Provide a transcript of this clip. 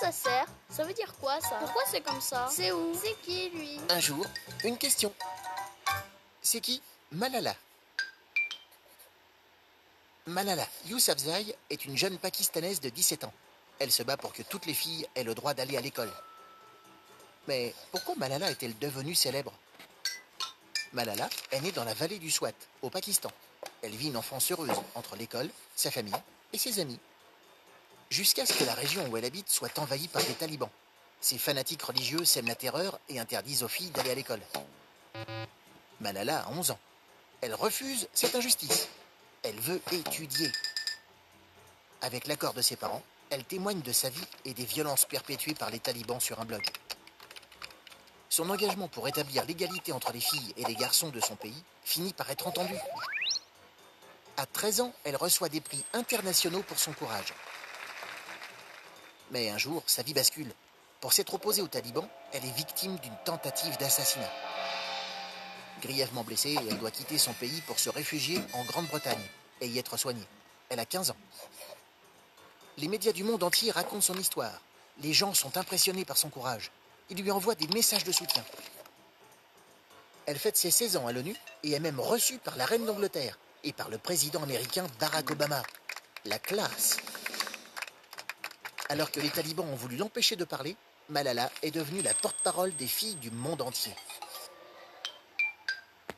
ça sert Ça veut dire quoi ça Pourquoi c'est comme ça C'est où C'est qui lui Un jour, une question. C'est qui Malala Malala Yousafzai est une jeune Pakistanaise de 17 ans. Elle se bat pour que toutes les filles aient le droit d'aller à l'école. Mais pourquoi Malala est-elle devenue célèbre Malala est née dans la vallée du Swat, au Pakistan. Elle vit une enfance heureuse entre l'école, sa famille et ses amis. Jusqu'à ce que la région où elle habite soit envahie par des talibans. Ces fanatiques religieux sèment la terreur et interdisent aux filles d'aller à l'école. Malala a 11 ans. Elle refuse cette injustice. Elle veut étudier. Avec l'accord de ses parents, elle témoigne de sa vie et des violences perpétuées par les talibans sur un blog. Son engagement pour établir l'égalité entre les filles et les garçons de son pays finit par être entendu. À 13 ans, elle reçoit des prix internationaux pour son courage. Mais un jour, sa vie bascule. Pour s'être opposée aux talibans, elle est victime d'une tentative d'assassinat. Grièvement blessée, elle doit quitter son pays pour se réfugier en Grande-Bretagne et y être soignée. Elle a 15 ans. Les médias du monde entier racontent son histoire. Les gens sont impressionnés par son courage. Ils lui envoient des messages de soutien. Elle fête ses 16 ans à l'ONU et est même reçue par la reine d'Angleterre et par le président américain Barack Obama. La classe. Alors que les talibans ont voulu l'empêcher de parler, Malala est devenue la porte-parole des filles du monde entier.